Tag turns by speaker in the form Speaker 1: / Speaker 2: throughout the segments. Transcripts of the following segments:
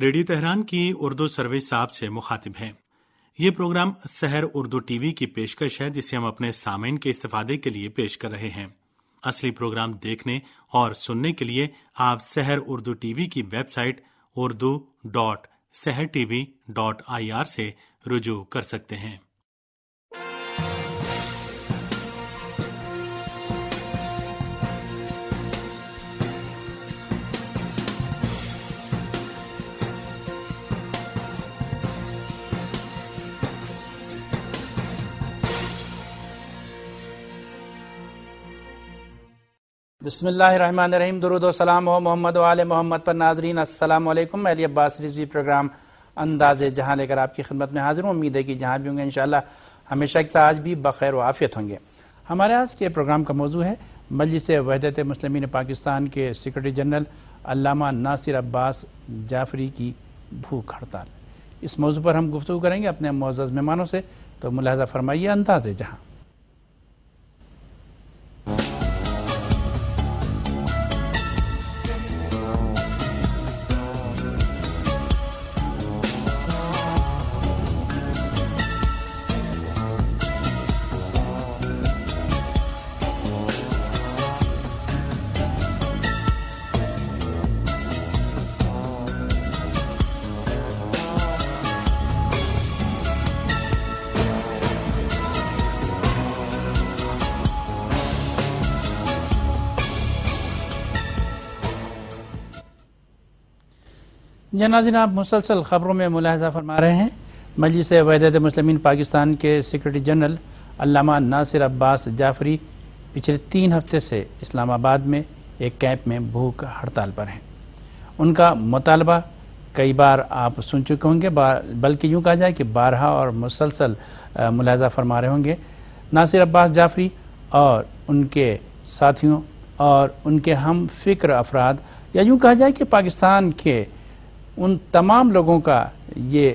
Speaker 1: Radio Tehran کی Urdu service آپ سے مخاطب ہیں۔ یہ program Sahar Urdu T V کی پیشکش ہے، جسے ہم اپنے سامعین کے استفادے کے لیے پیش کر رہے ہیں۔ اصلی پروگرام دیکھنے اور سننے کے لیے آپ سحر اردو ٹی وی کی website Urdu dot Sahar T V dot I R سے رجوع کر سکتے ہیں۔
Speaker 2: بسم اللہ الرحمن الرحیم، درود و سلام ہو محمد وآل محمد پر ناظرین۔ السلام علیکم۔ میں علی عباس رضوی پروگرام انداز جہاں لے کر آپ کی خدمت میں حاضر ہوں۔ امید ہے کہ جہاں بھی ہوں گے انشاءاللہ ہمیشہ کی آج بھی بخیر و عافیت ہوں گے۔ ہمارے آج کے پروگرام کا موضوع ہے، مجلس وحدت مسلمین پاکستان کے سیکرٹری جنرل علامہ ناصر عباس جعفری کی بھوک ہڑتال۔ اس موضوع پر ہم گفتگو کریں گے اپنے معزز مہمانوں سے، تو ملاحظہ فرمائیے انداز جہاں۔ ناظرین آپ مسلسل خبروں میں ملاحظہ فرما رہے ہیں۔ مجلس وحدت مسلمین پاکستان کے سیکرٹری جنرل علامہ ناصر عباس جعفری پچھلے تین ہفتے سے اسلام آباد میں ایک کیمپ میں بھوک ہڑتال پر ہیں۔ ان کا مطالبہ کئی بار آپ سن چکے ہوں گے بلکہ یوں کہا جائے کہ بارہا اور مسلسل ملاحظہ فرما رہے ہوں گے۔ ناصر عباس جعفری اور ان کے ساتھیوں اور ان کے ہم فکر افراد، یا یوں کہا جائے کہ پاکستان کے ان تمام لوگوں کا یہ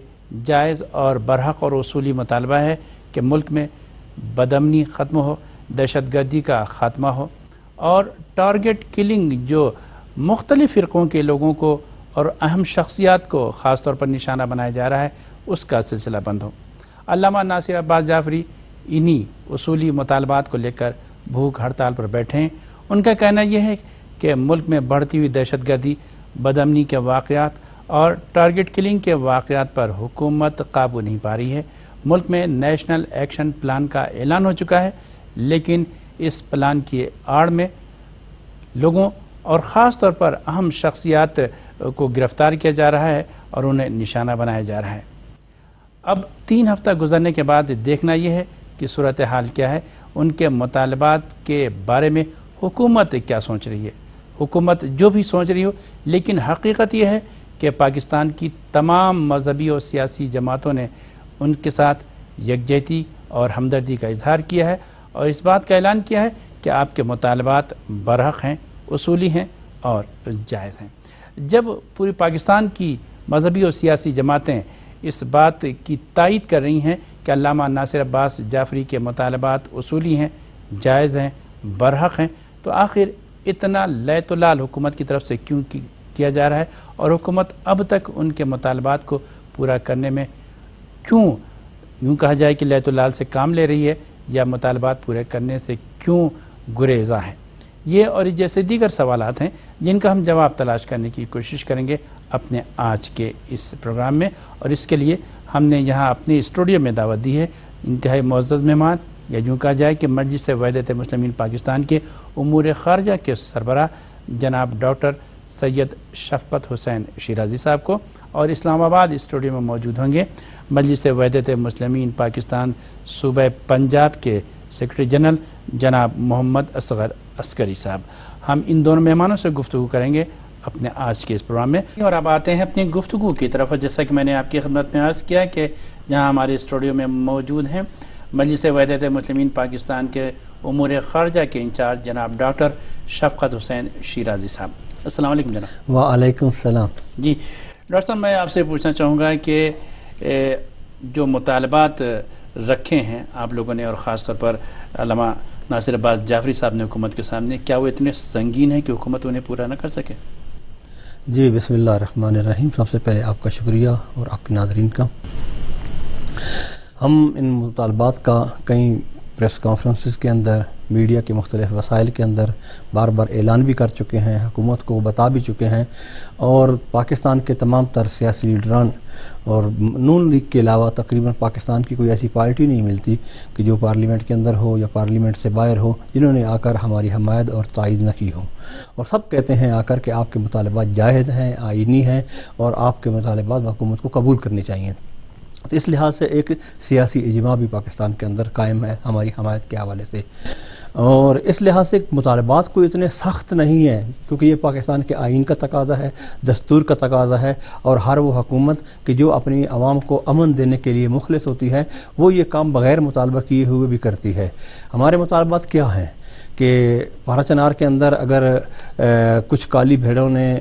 Speaker 2: جائز اور برحق اور اصولی مطالبہ ہے کہ ملک میں بدمنی ختم ہو دہشت گردی کا خاتمہ ہو اور ٹارگٹ کلنگ جو مختلف فرقوں کے لوگوں کو اور اہم شخصیات کو خاص طور پر نشانہ بنایا جا رہا ہے، اس کا سلسلہ بند ہو۔ علامہ ناصر عباس جعفری انہی اصولی مطالبات کو لے کر بھوک ہڑتال پر بیٹھے ہیں۔ ان کا کہنا یہ ہے کہ ملک میں بڑھتی ہوئی دہشت گردی بدمنی کے واقعات اور ٹارگٹ کلنگ کے واقعات پر حکومت قابو نہیں پا رہی ہے۔ ملک میں نیشنل ایکشن پلان کا اعلان ہو چکا ہے، لیکن اس پلان کی آڑ میں لوگوں اور خاص طور پر اہم شخصیات کو گرفتار کیا جا رہا ہے اور انہیں نشانہ بنایا جا رہا ہے۔ اب تین ہفتہ گزرنے کے بعد دیکھنا یہ ہے کہ صورتحال کیا ہے، ان کے مطالبات کے بارے میں حکومت کیا سوچ رہی ہے۔ حکومت جو بھی سوچ رہی ہو، لیکن حقیقت یہ ہے کہ پاکستان کی تمام مذہبی اور سیاسی جماعتوں نے ان کے ساتھ یکجہتی اور ہمدردی کا اظہار کیا ہے اور اس بات کا اعلان کیا ہے کہ آپ کے مطالبات برحق ہیں، اصولی ہیں اور جائز ہیں۔ جب پوری پاکستان کی مذہبی اور سیاسی جماعتیں اس بات کی تائید کر رہی ہیں کہ علامہ ناصر عباس جعفری کے مطالبات اصولی ہیں، جائز ہیں، برحق ہیں، تو آخر اتنا لیت لال حکومت کی طرف سے کیوں کی کیا جا رہا ہے اور حکومت اب تک ان کے مطالبات کو پورا کرنے میں کیوں یوں کہا جائے کہ لیت لال سے کام لے رہی ہے یا مطالبات پورے کرنے سے کیوں گریزہ ہیں؟ یہ اور جیسے دیگر سوالات ہیں جن کا ہم جواب تلاش کرنے کی کوشش کریں گے اپنے آج کے اس پروگرام میں اور اس کے لیے ہم نے یہاں اپنے اسٹوڈیو میں دعوت دی ہے انتہائی معزز مہمان یا یوں کہا جائے کہ مجلس وحدت مسلمین پاکستان کے امور خارجہ کے سربراہ جناب ڈاکٹر سید شفقت حسین شیرازی صاحب کو اور اسلام آباد اسٹوڈیو میں موجود ہوں گے۔ مجلس وحدت مسلمین پاکستان صوبہ پنجاب کے سیکرٹری جنرل جناب محمد اصغر عسکری صاحب۔ ہم ان دونوں مہمانوں سے گفتگو کریں گے اپنے آج کے اس پروگرام میں۔ اور اب آتے ہیں اپنی گفتگو کی طرف۔ جیسا کہ میں نے آپ کی خدمت میں عرض کیا کہ یہاں ہمارے اسٹوڈیو میں موجود ہیں۔ مجلس وحدت مسلمین پاکستان کے امور خارجہ کے انچارج جناب ڈاکٹر شفقت حسین شیرازی صاحب۔ السلام علیکم جناب۔
Speaker 3: وعلیکم السلام۔
Speaker 2: جی ڈاکٹر صاحب میں آپ سے پوچھنا چاہوں گا کہ جو مطالبات رکھے ہیں آپ لوگوں نے اور خاص طور پر علامہ ناصر عباس جعفری صاحب نے حکومت کے سامنے کیا وہ اتنے سنگین ہیں کہ حکومت انہیں پورا نہ کر سکے؟
Speaker 3: جی بسم اللہ الرحمن الرحیم۔ سب سے پہلے آپ کا شکریہ اور آپ کے ناظرین کا۔ ہم ان مطالبات کا کئی پریس کانفرنسز کے اندر، میڈیا کے مختلف وسائل کے اندر بار بار اعلان بھی کر چکے ہیں، حکومت کو بتا بھی چکے ہیں۔ اور پاکستان کے تمام تر سیاسی لیڈران اور نون لیگ کے علاوہ تقریباً پاکستان کی کوئی ایسی پارٹی نہیں ملتی کہ جو پارلیمنٹ کے اندر ہو یا پارلیمنٹ سے باہر ہو، جنہوں نے آ کر ہماری حمایت اور تائید نہ کی ہو۔ اور سب کہتے ہیں آ کر کہ آپ کے مطالبات جائز ہیں، آئینی ہیں اور آپ کے مطالبات حکومت کو قبول کرنے چاہیے تو اس لحاظ سے ایک سیاسی اجماع بھی پاکستان کے اندر قائم ہے، ہماری حمایت کے حوالے سے۔ اور اس لحاظ سے مطالبات کو اتنے سخت نہیں ہیں، کیونکہ یہ پاکستان کے آئین کا تقاضا ہے، دستور کا تقاضا ہے، اور ہر وہ حکومت کہ جو اپنی عوام کو امن دینے کے لیے مخلص ہوتی ہے، وہ یہ کام بغیر مطالبہ کیے ہوئے بھی کرتی ہے۔ ہمارے مطالبات کیا ہیں؟ کہ پارا چنار کے اندر اگر کچھ کالی بھیڑوں نے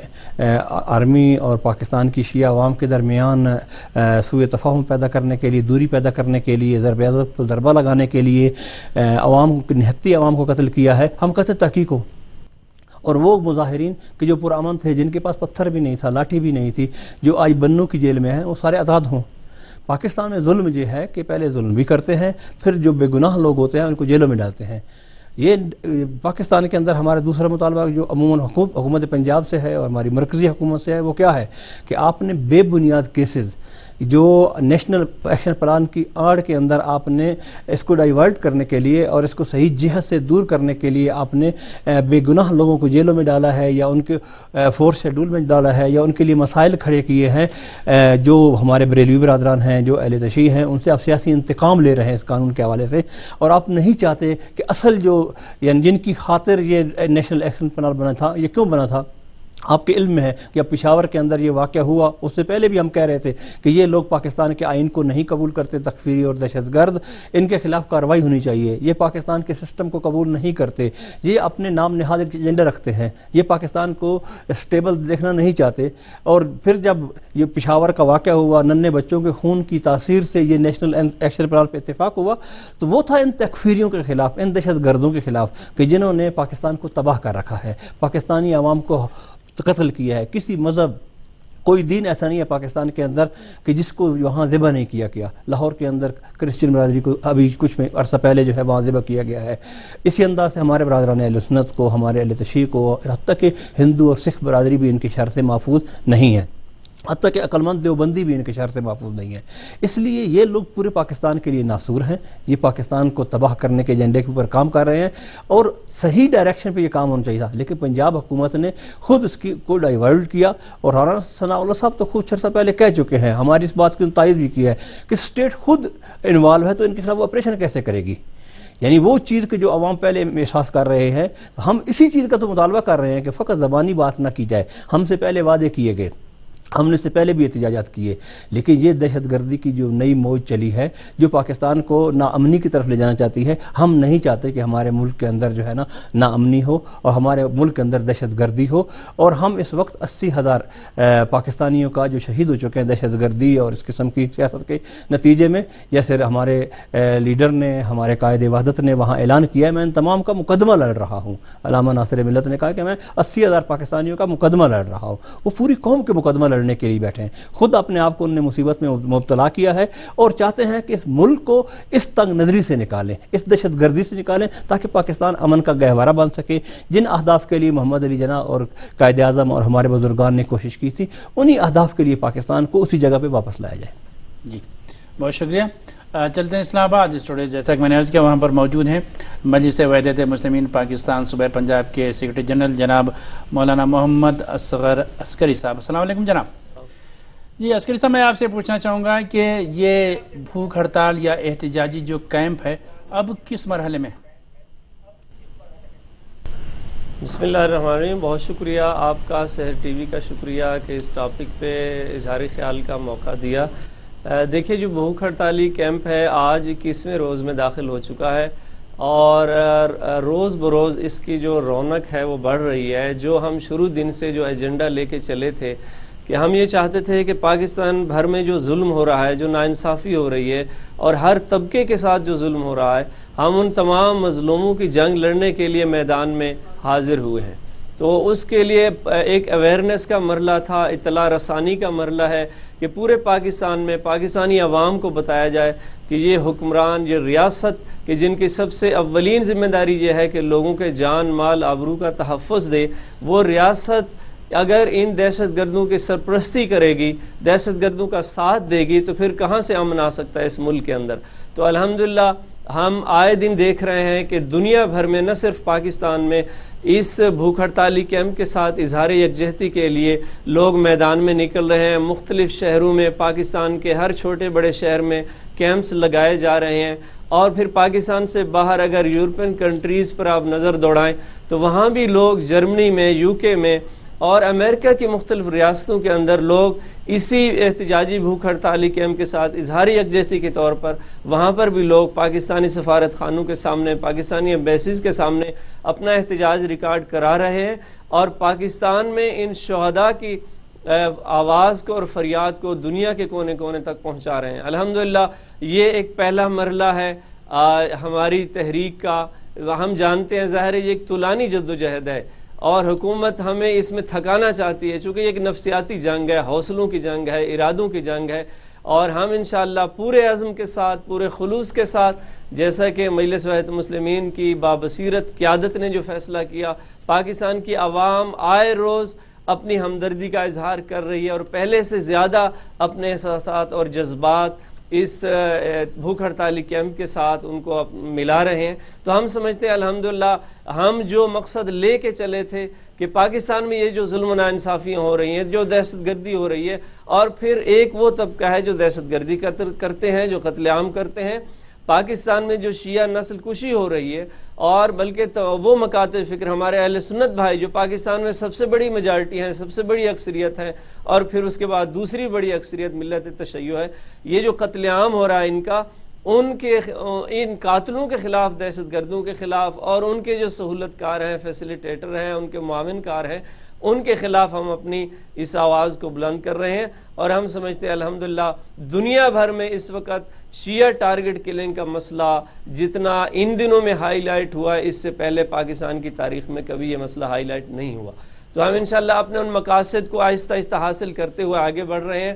Speaker 3: آرمی اور پاکستان کی شیعہ عوام کے درمیان سوئے تفاہم پیدا کرنے کے لیے، دوری پیدا کرنے کے لیے، ضرب ضربہ لگانے کے لیے عوام نہتی عوام کو قتل کیا ہے، ہم کہتے تحقیق ہو اور وہ مظاہرین کہ جو پرامن تھے، جن کے پاس پتھر بھی نہیں تھا، لاٹھی بھی نہیں تھی، جو آج بنو کی جیل میں ہیں، وہ سارے آزاد ہوں۔ پاکستان میں ظلم یہ ہے کہ پہلے ظلم بھی کرتے ہیں، پھر جو بے گناہ لوگ ہوتے ہیں، ان کو جیلوں میں ڈالتے ہیں۔ یہ پاکستان کے اندر ہمارا دوسرا مطالبہ جو عموماً حکومت پنجاب سے ہے اور ہماری مرکزی حکومت سے ہے، وہ کیا ہے کہ آپ نے بے بنیاد کیسز جو نیشنل ایکشن پلان کی آڑ کے اندر آپ نے اس کو ڈائیورٹ کرنے کے لیے اور اس کو صحیح جہت سے دور کرنے کے لیے آپ نے بے گناہ لوگوں کو جیلوں میں ڈالا ہے یا ان کے فورس شیڈول میں ڈالا ہے یا ان کے لیے مسائل کھڑے کیے ہیں جو ہمارے بریلوی برادران ہیں، جو اہل تشیح ہیں، ان سے آپ سیاسی انتقام لے رہے ہیں اس قانون کے حوالے سے اور آپ نہیں چاہتے کہ اصل جو یعنی جن کی خاطر یہ نیشنل ایکشن پلان بنا تھا، یہ کیوں بنا تھا؟ آپ کے علم میں ہے کہ اب پشاور کے اندر یہ واقعہ ہوا، اس سے پہلے بھی ہم کہہ رہے تھے کہ یہ لوگ پاکستان کے آئین کو نہیں قبول کرتے، تکفیری اور دہشت گرد، ان کے خلاف کارروائی ہونی چاہیے۔ یہ پاکستان کے سسٹم کو قبول نہیں کرتے۔ یہ اپنے نام نہاد ایجنڈا رکھتے ہیں۔ یہ پاکستان کو اسٹیبل دیکھنا نہیں چاہتے۔ اور پھر جب یہ پشاور کا واقعہ ہوا ننے بچوں کے خون کی تاثیر سے یہ نیشنل ایکشن پلان پہ اتفاق ہوا، تو وہ تھا ان تکفیریوں کے خلاف، ان دہشت گردوں کے خلاف کہ جنہوں نے پاکستان کو تباہ کر رکھا ہے۔ پاکستانی عوام کو قتل کیا ہے۔ کسی مذہب، کوئی دین ایسا نہیں ہے پاکستان کے اندر کہ جس کو وہاں ذبح نہیں کیا گیا۔ لاہور کے اندر کرسچن برادری کو ابھی کچھ میں عرصہ پہلے جو ہے وہاں ذبح کیا گیا ہے۔ اسی انداز سے ہمارے برادران اہل سنت کو، ہمارے اہل تشیع کو، حتیٰ کہ ہندو اور سکھ برادری بھی ان کے شر سے محفوظ نہیں ہے حتیٰ کہ عقلمند دیوبندی بھی ان کے شہر سے محفوظ نہیں ہے اس لیے یہ لوگ پورے پاکستان کے لیے ناصور ہیں۔ یہ پاکستان کو تباہ کرنے کے ایجنڈے کے اوپر کام کر رہے ہیں اور صحیح ڈائریکشن پہ یہ کام ہونا چاہیے تھا۔ لیکن پنجاب حکومت نے خود اس کی کو ڈائیورٹ کیا اور رانا ثناء اللہ صاحب تو خود عرصہ پہلے کہہ چکے ہیں۔ ہماری اس بات کی تائید بھی کی ہے کہ اسٹیٹ خود انوالو ہے تو ان کے خلاف آپریشن کیسے کرے گی؟ یعنی وہ چیز کہ جو عوام پہلے احساس کر رہے ہیں، ہم اسی چیز کا تو مطالبہ کر رہے ہیں کہ فقط زبانی بات نہ کی جائے۔ ہم سے پہلے وعدے کیے گئے۔ ہم نے اس سے پہلے بھی احتجاجات کیے، لیکن یہ دہشت گردی کی جو نئی موج چلی ہے، جو پاکستان کو ناامنی کی طرف لے جانا چاہتی ہے، ہم نہیں چاہتے کہ ہمارے ملک کے اندر جو ہے نا ناامنی ہو اور ہمارے ملک کے اندر دہشت گردی ہو۔ اور ہم اس وقت اسی ہزار پاکستانیوں کا جو شہید ہو چکے ہیں دہشت گردی اور اس قسم کی سیاست کے نتیجے میں جیسے ہمارے لیڈر نے، ہمارے قائد وحدت نے وہاں اعلان کیا ہے، میں ان تمام کا مقدمہ لڑ رہا ہوں۔ علامہ ناصر ملت نے کہا کہ میں اسی ہزار پاکستانیوں کا مقدمہ لڑ رہا ہوں۔ وہ پوری قوم کے مقدمہ لڑ لڑنے کے لیے بیٹھے ہیں۔ خود اپنے آپ کو انہوں نے مصیبت میں مبتلا کیا ہے اور چاہتے ہیں کہ اس ملک کو اس تنگ نظری سے نکالیں، اس دہشت گردی سے نکالیں تاکہ پاکستان امن کا گہوارہ بن سکے۔ جن اہداف کے لیے محمد علی جناح اور قائد اعظم اور ہمارے بزرگان نے کوشش کی تھی، انہی اہداف کے لیے پاکستان کو اسی جگہ پہ واپس لایا جائے۔
Speaker 2: جی بہت شکریہ۔ چلتے ہیں اسلام آباد۔ اسٹوڈیو جیسا کہ میں نے عرض کیا، وہاں پر موجود ہیں۔ مجلس وحدت مسلمین پاکستان صوبہ پنجاب کے سیکرٹری جنرل جناب مولانا محمد اصغر عسکری صاحب۔ السلام علیکم جناب۔ جی عسکری صاحب، میں آپ سے پوچھنا چاہوں گا کہ یہ بھوک ہڑتال یا احتجاجی جو کیمپ ہے، اب کس مرحلے میں؟
Speaker 4: بسم اللہ الرحمن الرحیم۔ بہت شکریہ آپ کا، سحر ٹی وی کا شکریہ کہ اس ٹاپک پہ اظہار خیال کا موقع دیا۔ دیکھیے جو بھوک ہڑتالی کیمپ ہے، آج اکیسویں روز میں داخل ہو چکا ہے اور روز بروز اس کی جو رونق ہے وہ بڑھ رہی ہے۔ جو ہم شروع دن سے جو ایجنڈا لے کے چلے تھے کہ ہم یہ چاہتے تھے کہ پاکستان بھر میں جو ظلم ہو رہا ہے، جو ناانصافی ہو رہی ہے اور ہر طبقے کے ساتھ جو ظلم ہو رہا ہے، ہم ان تمام مظلوموں کی جنگ لڑنے کے لیے میدان میں حاضر ہوئے ہیں۔ تو اس کے لیے ایک اویئرنیس کا مرلہ تھا، اطلاع رسانی کا مرلہ ہے کہ پورے پاکستان میں، پاکستانی عوام کو بتایا جائے کہ یہ حکمران، یہ ریاست کہ جن کی سب سے اولین ذمہ داری یہ ہے کہ لوگوں کے جان، مال، آبرو کا تحفظ دے، وہ ریاست اگر ان دہشت گردوں کی سرپرستی کرے گی، دہشت گردوں کا ساتھ دے گی تو پھر کہاں سے امن آ سکتا ہے اس ملک کے اندر؟ تو الحمدللہ ہم آئے دن دیکھ رہے ہیں کہ دنیا بھر میں نہ صرف پاکستان میں اس بھوک ہڑتالی کیمپ کے ساتھ اظہار یکجہتی کے لیے لوگ میدان میں نکل رہے ہیں۔ مختلف شہروں میں پاکستان کے ہر چھوٹے بڑے شہر میں کیمپس لگائے جا رہے ہیں۔ اور پھر پاکستان سے باہر اگر یورپین کنٹریز پر آپ نظر دوڑائیں تو وہاں بھی لوگ جرمنی میں، یو کے میں اور امریکہ کی مختلف ریاستوں کے اندر لوگ اسی احتجاجی بھوک ہڑتالی کیمپ کے ساتھ اظہاری یکجہتی کے طور پر وہاں پر بھی لوگ پاکستانی سفارت خانوں کے سامنے، پاکستانی امبیسیز کے سامنے اپنا احتجاج ریکارڈ کرا رہے ہیں اور پاکستان میں ان شہداء کی آواز کو اور فریاد کو دنیا کے کونے کونے تک پہنچا رہے ہیں۔ الحمدللہ، یہ ایک پہلا مرلہ ہے۔ ہماری تحریک کا، ہم جانتے ہیں ظاہر یہ ایک طولانی جد و جہد ہے۔ اور حکومت ہمیں اس میں تھکانا چاہتی ہے، چونکہ یہ ایک نفسیاتی جنگ ہے، حوصلوں کی جنگ ہے، ارادوں کی جنگ ہے، اور ہم انشاءاللہ پورے عزم کے ساتھ، پورے خلوص کے ساتھ، جیسا کہ مجلس وحید مسلمین کی بابصیرت قیادت نے جو فیصلہ کیا، پاکستان کی عوام آئے روز اپنی ہمدردی کا اظہار کر رہی ہے اور پہلے سے زیادہ اپنے احساسات اور جذبات اس بھوک ہڑتالی کیمپ کے ساتھ ان کو ملا رہے ہیں۔ تو ہم سمجھتے ہیں، الحمدللہ، ہم جو مقصد لے کے چلے تھے کہ پاکستان میں یہ جو ظلم و ناانصافیاں ہو رہی ہیں، جو دہشت گردی ہو رہی ہے، اور پھر ایک وہ طبقہ ہے جو دہشت گردی کرتے ہیں، جو قتل عام کرتے ہیں۔ پاکستان میں جو شیعہ نسل کشی ہو رہی ہے اور بلکہ وہ مکاتب فکر ہمارے اہل سنت بھائی جو پاکستان میں سب سے بڑی میجارٹی ہیں، سب سے بڑی اکثریت ہے اور پھر اس کے بعد دوسری بڑی اکثریت ملت تشیع ہے۔ یہ جو قتل عام ہو رہا ہے ان کا، ان کے ان قاتلوں کے خلاف دہشت گردوں کے خلاف اور ان کے جو سہولت کار ہیں فیسلیٹیٹر ہیں، ان کے معاون کار ہیں، ان کے خلاف ہم اپنی اس آواز کو بلند کر رہے ہیں۔ اور ہم سمجھتے ہیں الحمدللہ دنیا بھر میں اس وقت شیعہ ٹارگٹ کلنگ کا مسئلہ جتنا ان دنوں میں ہائی لائٹ ہوا اس سے پہلے پاکستان کی تاریخ میں کبھی یہ مسئلہ ہائی لائٹ نہیں ہوا۔ تو ہم انشاءاللہ اپنے ان مقاصد کو آہستہ آہستہ حاصل کرتے ہوئے آگے بڑھ رہے ہیں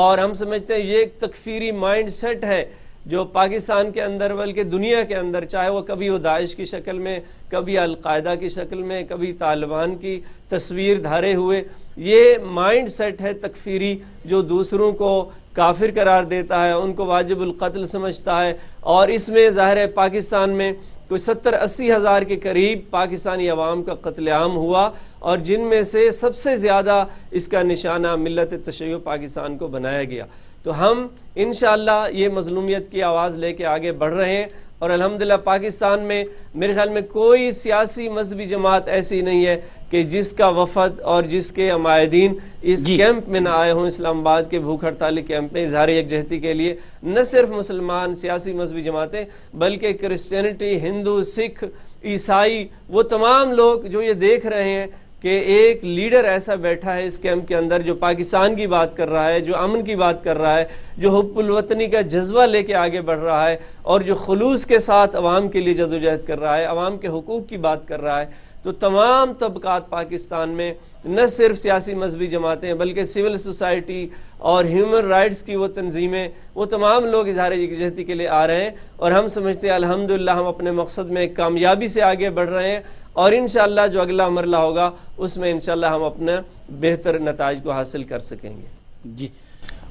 Speaker 4: اور ہم سمجھتے ہیں یہ ایک تکفیری مائنڈ سیٹ ہے جو پاکستان کے اندر بلکہ دنیا کے اندر، چاہے وہ کبھی وہ داعش کی شکل میں، کبھی القاعدہ کی شکل میں، کبھی طالبان کی تصویر دھارے ہوئے یہ مائنڈ سیٹ ہے تکفیری جو دوسروں کو کافر قرار دیتا ہے، ان کو واجب القتل سمجھتا ہے۔ اور اس میں ظاہر ہے، پاکستان میں کوئی ستر اسی ہزار کے قریب پاکستانی عوام کا قتل عام ہوا۔ اور جن میں سے سب سے زیادہ اس کا نشانہ ملت تشیع پاکستان کو بنایا گیا۔ تو ہم انشاءاللہ یہ مظلومیت کی آواز لے کے آگے بڑھ رہے ہیں۔ اور الحمدللہ پاکستان میں میرے خیال میں کوئی سیاسی مذہبی جماعت ایسی نہیں ہے کہ جس کا وفد اور جس کے عمائدین اس جی۔ کیمپ میں نہ آئے ہوں اسلام آباد کے بھوک ہڑتالی کیمپ میں اظہار یکجہتی کے لیے۔ نہ صرف مسلمان سیاسی مذہبی جماعتیں بلکہ کرسچینٹی ہندو سکھ عیسائی وہ تمام لوگ جو یہ دیکھ رہے ہیں کہ ایک لیڈر ایسا بیٹھا ہے اس کیمپ کے اندر جو پاکستان کی بات کر رہا ہے، جو امن کی بات کر رہا ہے، جو حب الوطنی کا جذبہ لے کے آگے بڑھ رہا ہے اور جو خلوص کے ساتھ عوام کے لیے جدوجہد کر رہا ہے، عوام کے حقوق کی بات کر رہا ہے۔ تو تمام طبقات پاکستان میں نہ صرف سیاسی مذہبی جماعتیں بلکہ سول سوسائٹی اور ہیومن رائٹس کی وہ تنظیمیں، وہ تمام لوگ اظہار یکجہتی کے لیے آ رہے ہیں اور ہم سمجھتے ہیں الحمدللہ ہم اپنے مقصد میں کامیابی سے آگے بڑھ رہے ہیں اور انشاءاللہ جو اگلا مرلہ ہوگا، اس میں انشاءاللہ ہم اپنا بہتر نتائج کو حاصل کر سکیں گے۔
Speaker 2: جی۔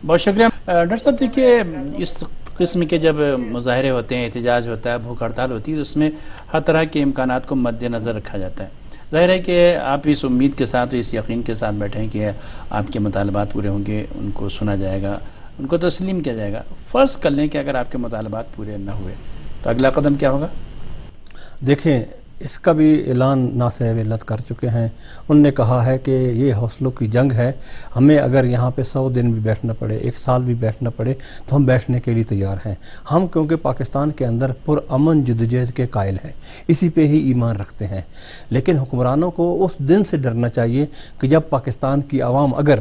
Speaker 2: بہت شکریہ۔ ڈاکٹر صاحب، دیکھیے، اس قسم کے جب مظاہرے ہوتے ہیں، احتجاج ہوتا ہے، بھوک ہڑتال ہوتی ہے اس میں ہر طرح کے امکانات کو مد نظر رکھا جاتا ہے۔ ظاہر ہے کہ آپ اس امید کے ساتھ اس یقین کے ساتھ بیٹھے ہیں کہ آپ کے مطالبات پورے ہوں گے، ان کو سنا جائے گا، ان کو تسلیم کیا جائے گا۔ فرض کر لیں کہ اگر آپ کے مطالبات پورے نہ ہوئے تو اگلا قدم کیا ہوگا؟
Speaker 3: دیکھیں اس کا بھی اعلان ناصر علت کر چکے ہیں۔ ان نے کہا ہے کہ یہ حوصلوں کی جنگ ہے۔ ہمیں اگر یہاں پہ سو دن بھی بیٹھنا پڑے، ایک سال بھی بیٹھنا پڑے، تو ہم بیٹھنے کے لیے تیار ہیں۔ ہم کیونکہ پاکستان کے اندر پر امن جدوجہد کے قائل ہیں، اسی پہ ہی ایمان رکھتے ہیں۔ لیکن حکمرانوں کو اس دن سے ڈرنا چاہیے کہ جب پاکستان کی عوام اگر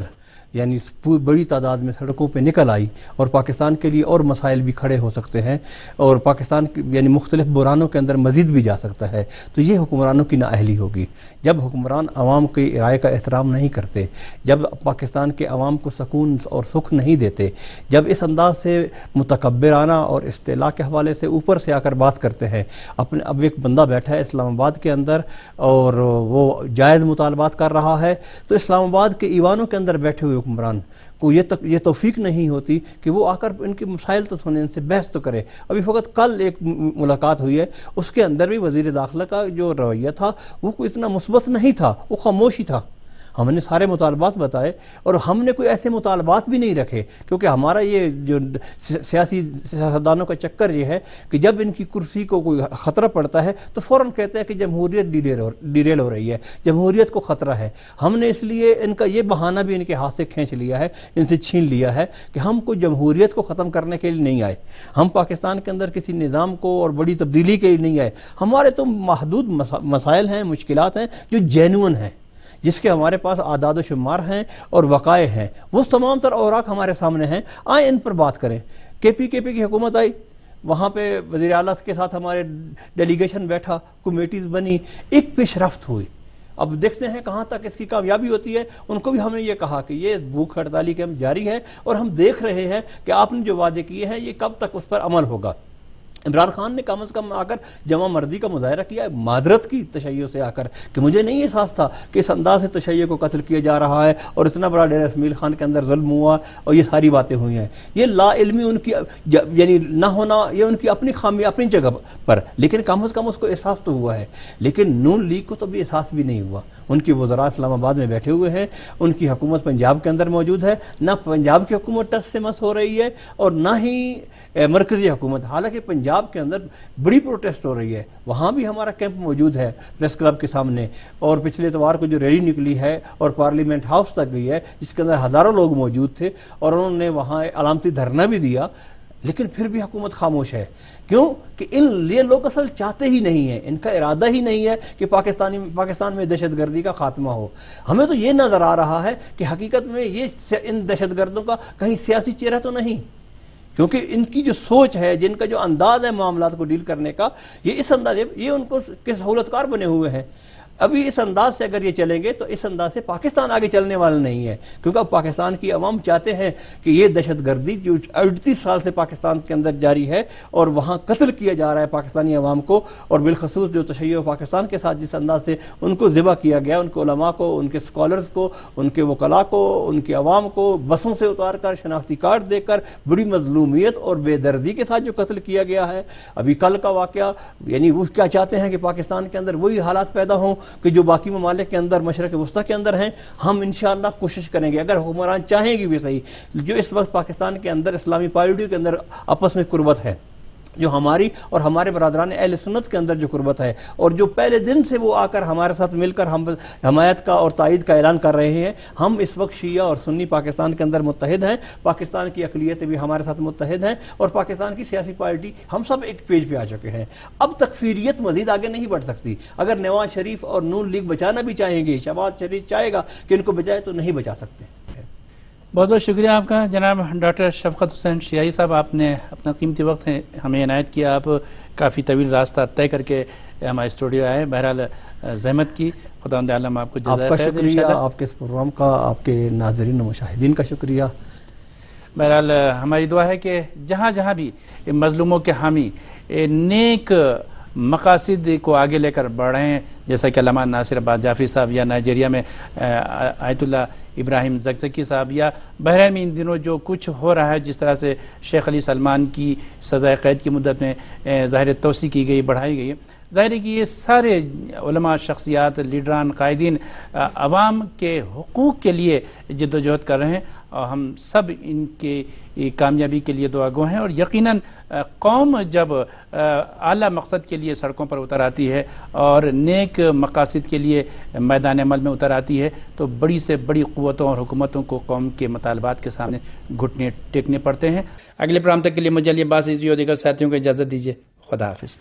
Speaker 3: یعنی بڑی تعداد میں سڑکوں پہ نکل آئی اور پاکستان کے لیے اور مسائل بھی کھڑے ہو سکتے ہیں اور پاکستان یعنی مختلف برانوں کے اندر مزید بھی جا سکتا ہے، تو یہ حکمرانوں کی نااہلی ہوگی۔ جب حکمران عوام کے رائے کا احترام نہیں کرتے، جب پاکستان کے عوام کو سکون اور سکھ نہیں دیتے، جب اس انداز سے متکبرانہ اور اصطلاح کے حوالے سے اوپر سے آ کر بات کرتے ہیں، اپنے اب ایک بندہ بیٹھا ہے اسلام آباد کے اندر اور وہ جائز مطالبات کر رہا ہے، تو اسلام آباد کے ایوانوں کے اندر بیٹھے ہوئے حکمران۔ کو یہ تک یہ توفیق نہیں ہوتی کہ وہ آ کر ان کے مسائل تو سنیں، ان سے بحث تو کرے۔ ابھی فقط کل ایک ملاقات ہوئی ہے۔ اس کے اندر بھی وزیر داخلہ کا جو رویہ تھا، وہ کوئی اتنا مثبت نہیں تھا، وہ خاموشی تھا۔ ہم نے سارے مطالبات بتائے اور ہم نے کوئی ایسے مطالبات بھی نہیں رکھے، کیونکہ ہمارا یہ جو سیاسی سیاستدانوں کا چکر یہ ہے کہ جب ان کی کرسی کو کوئی خطرہ پڑتا ہے تو فوراً کہتے ہیں کہ جمہوریت ڈیریل ہو رہی ہے، جمہوریت کو خطرہ ہے۔ ہم نے اس لیے ان کا یہ بہانہ بھی ان کے ہاتھ سے کھینچ لیا ہے، ان سے چھین لیا ہے کہ ہم کو جمہوریت کو ختم کرنے کے لیے نہیں آئے۔ ہم پاکستان کے اندر کسی نظام کو اور بڑی تبدیلی کے لیے نہیں آئے۔ ہمارے تو محدود مسائل ہیں، مشکلات ہیں جو جینون ہیں۔ جس کے ہمارے پاس آداد و شمار ہیں اور وقائع ہیں۔ وہ تمام تر اوراق ہمارے سامنے ہیں۔ آئیں ان پر بات کریں۔ کے پی کے پی کی حکومت آئی۔ وہاں پہ وزیر اعلیٰ کے ساتھ ہمارے ڈیلیگیشن بیٹھا کمیٹیز بنی، ایک پیش رفت ہوئی۔ اب دیکھتے ہیں کہاں تک اس کی کامیابی ہوتی ہے۔ ان کو بھی ہم نے یہ کہا کہ یہ بھوک ہڑتالی کے ہم جاری ہے اور ہم دیکھ رہے ہیں کہ آپ نے جو وعدے کیے ہیں، یہ کب تک اس پر عمل ہوگا۔ عمران خان نے کم از کم آ کر جمع مردی کا مظاہرہ کیا، معذرت کی تشیع سے آ کر کہ مجھے نہیں احساس تھا کہ اس انداز سے تشیع کو قتل کیا جا رہا ہے اور اتنا بڑا ڈیر اسمیل خان کے اندر ظلم ہوا اور یہ ساری باتیں ہوئی ہیں۔ یہ لا علمی ان کی یعنی نہ ہونا، یہ ان کی اپنی خامی، اپنی جگہ پر، لیکن کم از کم اس کو احساس تو ہوا ہے۔ لیکن نون لیگ کو تو بھی احساس بھی نہیں ہوا۔ ان کی وزراء اسلام آباد میں بیٹھے ہوئے ہیں، ان کی حکومت پنجاب کے اندر موجود ہے۔ نہ پنجاب کی حکومت ٹس سے مس ہو رہی ہے اور نہ ہی مرکزی حکومت۔ حالانکہ پنجاب پنجاب کے اندر بڑی پروٹیسٹ ہو رہی ہے۔ وہاں بھی ہمارا کیمپ موجود ہے پریس کلب کے سامنے۔ اور پچھلے اتوار کو جو ریلی نکلی ہے اور پارلیمنٹ ہاؤس تک گئی ہے، جس کے اندر ہزاروں لوگ موجود تھے اور انہوں نے وہاں علامتی دھرنا بھی دیا، لیکن پھر بھی حکومت خاموش ہے۔ کیوں؟ کہ ان یہ لوگ اصل چاہتے ہی نہیں ہیں۔ ان کا ارادہ ہی نہیں ہے کہ پاکستانی، پاکستان میں دہشت گردی کا خاتمہ ہو۔ ہمیں تو یہ نظر آ رہا ہے کہ حقیقت میں یہ ان دہشت گردوں کا کہیں سیاسی چہرہ تو نہیں۔ کیونکہ ان کی جو سوچ ہے، جن کا جو انداز ہے معاملات کو ڈیل کرنے کا، یہ اس انداز، یہ ان کو سہولت کار بنے ہوئے ہیں۔ ابھی اس انداز سے اگر یہ چلیں گے تو اس انداز سے پاکستان آگے چلنے والا نہیں ہے، کیونکہ اب پاکستان کی عوام چاہتے ہیں کہ یہ دہشت گردی جو اڑتیس سال سے پاکستان کے اندر جاری ہے اور وہاں قتل کیا جا رہا ہے پاکستانی عوام کو اور بالخصوص جو تشیع پاکستان کے ساتھ جس انداز سے ان کو ذبح کیا گیا، ان کے علماء کو، ان کے اسکالرس کو، ان کے وکلاء کو، ان کے عوام کو بسوں سے اتار کر، شناختی کارڈ دے کر بڑی مظلومیت اور بے دردی کے ساتھ جو قتل کیا گیا ہے۔ ابھی کل کا واقعہ یعنی وہ کیا چاہتے ہیں کہ پاکستان کے اندر وہی حالات پیدا ہوں کہ جو باقی ممالک کے اندر، مشرق وسطی کے اندر ہیں، ہم انشاءاللہ کوشش کریں گے۔ اگر حکمران چاہیں گے بھی صحیح، جو اس وقت پاکستان کے اندر، اسلامی پارٹیوں کے اندر آپس میں قربت ہے۔ جو ہماری اور ہمارے برادران اہل سنت کے اندر جو قربت ہے اور جو پہلے دن سے وہ آ کر ہمارے ساتھ مل کر ہم حمایت کا اور تائید کا اعلان کر رہے ہیں۔ ہم اس وقت شیعہ اور سنی پاکستان کے اندر متحد ہیں۔ پاکستان کی اقلیتیں بھی ہمارے ساتھ متحد ہیں اور پاکستان کی سیاسی پارٹی ہم سب ایک پیج پہ آ چکے ہیں۔ اب تکفیریت مزید آگے نہیں بڑھ سکتی۔ اگر نواز شریف اور نون لیگ بچانا بھی چاہیں گے، شہباز شریف چاہے گا کہ ان کو بچائے تو نہیں بچا سکتے۔
Speaker 2: بہت بہت شکریہ آپ کا۔ جناب ڈاکٹر شفقت حسین شیائی صاحب آپ نے اپنا قیمتی وقت ہمیں عنایت کیا۔ آپ کافی طویل راستہ طے کر کے ہمارے اسٹوڈیو آئے بہرحال زحمت کی۔ خدا عالم آپ کو
Speaker 3: آپ کا شکریہ آپ کے اس پروگرام کا آپ کے ناظرین و مشاہدین کا شکریہ۔
Speaker 2: بہرحال ہماری دعا ہے کہ جہاں جہاں بھی مظلوموں کے حامی نیک مقاصد کو آگے لے کر بڑھ رہے ہیں جیسا کہ علامہ ناصر عباس جعفری صاحب یا نائجیریا میں آیت اللہ ابراہیم زکزکی صاحب یا بحرین میں ان دنوں جو کچھ ہو رہا ہے، جس طرح سے شیخ علی سلمان کی سزائے قید کی مدت میں ظاہر توسیع کی گئی، بڑھائی گئی۔ ظاہر ہے کہ یہ سارے علماء، شخصیات، لیڈران، قائدین عوام کے حقوق کے لیے جد و جہد کر رہے ہیں۔ ہم سب ان کے کامیابی کے لیے دعا گو ہیں اور یقیناً قوم جب اعلیٰ مقصد کے لیے سڑکوں پر اتر آتی ہے اور نیک مقاصد کے لیے میدان عمل میں اتر آتی ہے، تو بڑی سے بڑی قوتوں اور حکومتوں کو قوم کے مطالبات کے سامنے گھٹنے، ٹیکنے پڑتے ہیں۔ اگلے پروگرام تک کے لیے مجھے بات دیگر ساتھیوں کو اجازت دیجیے۔ خدا حافظ۔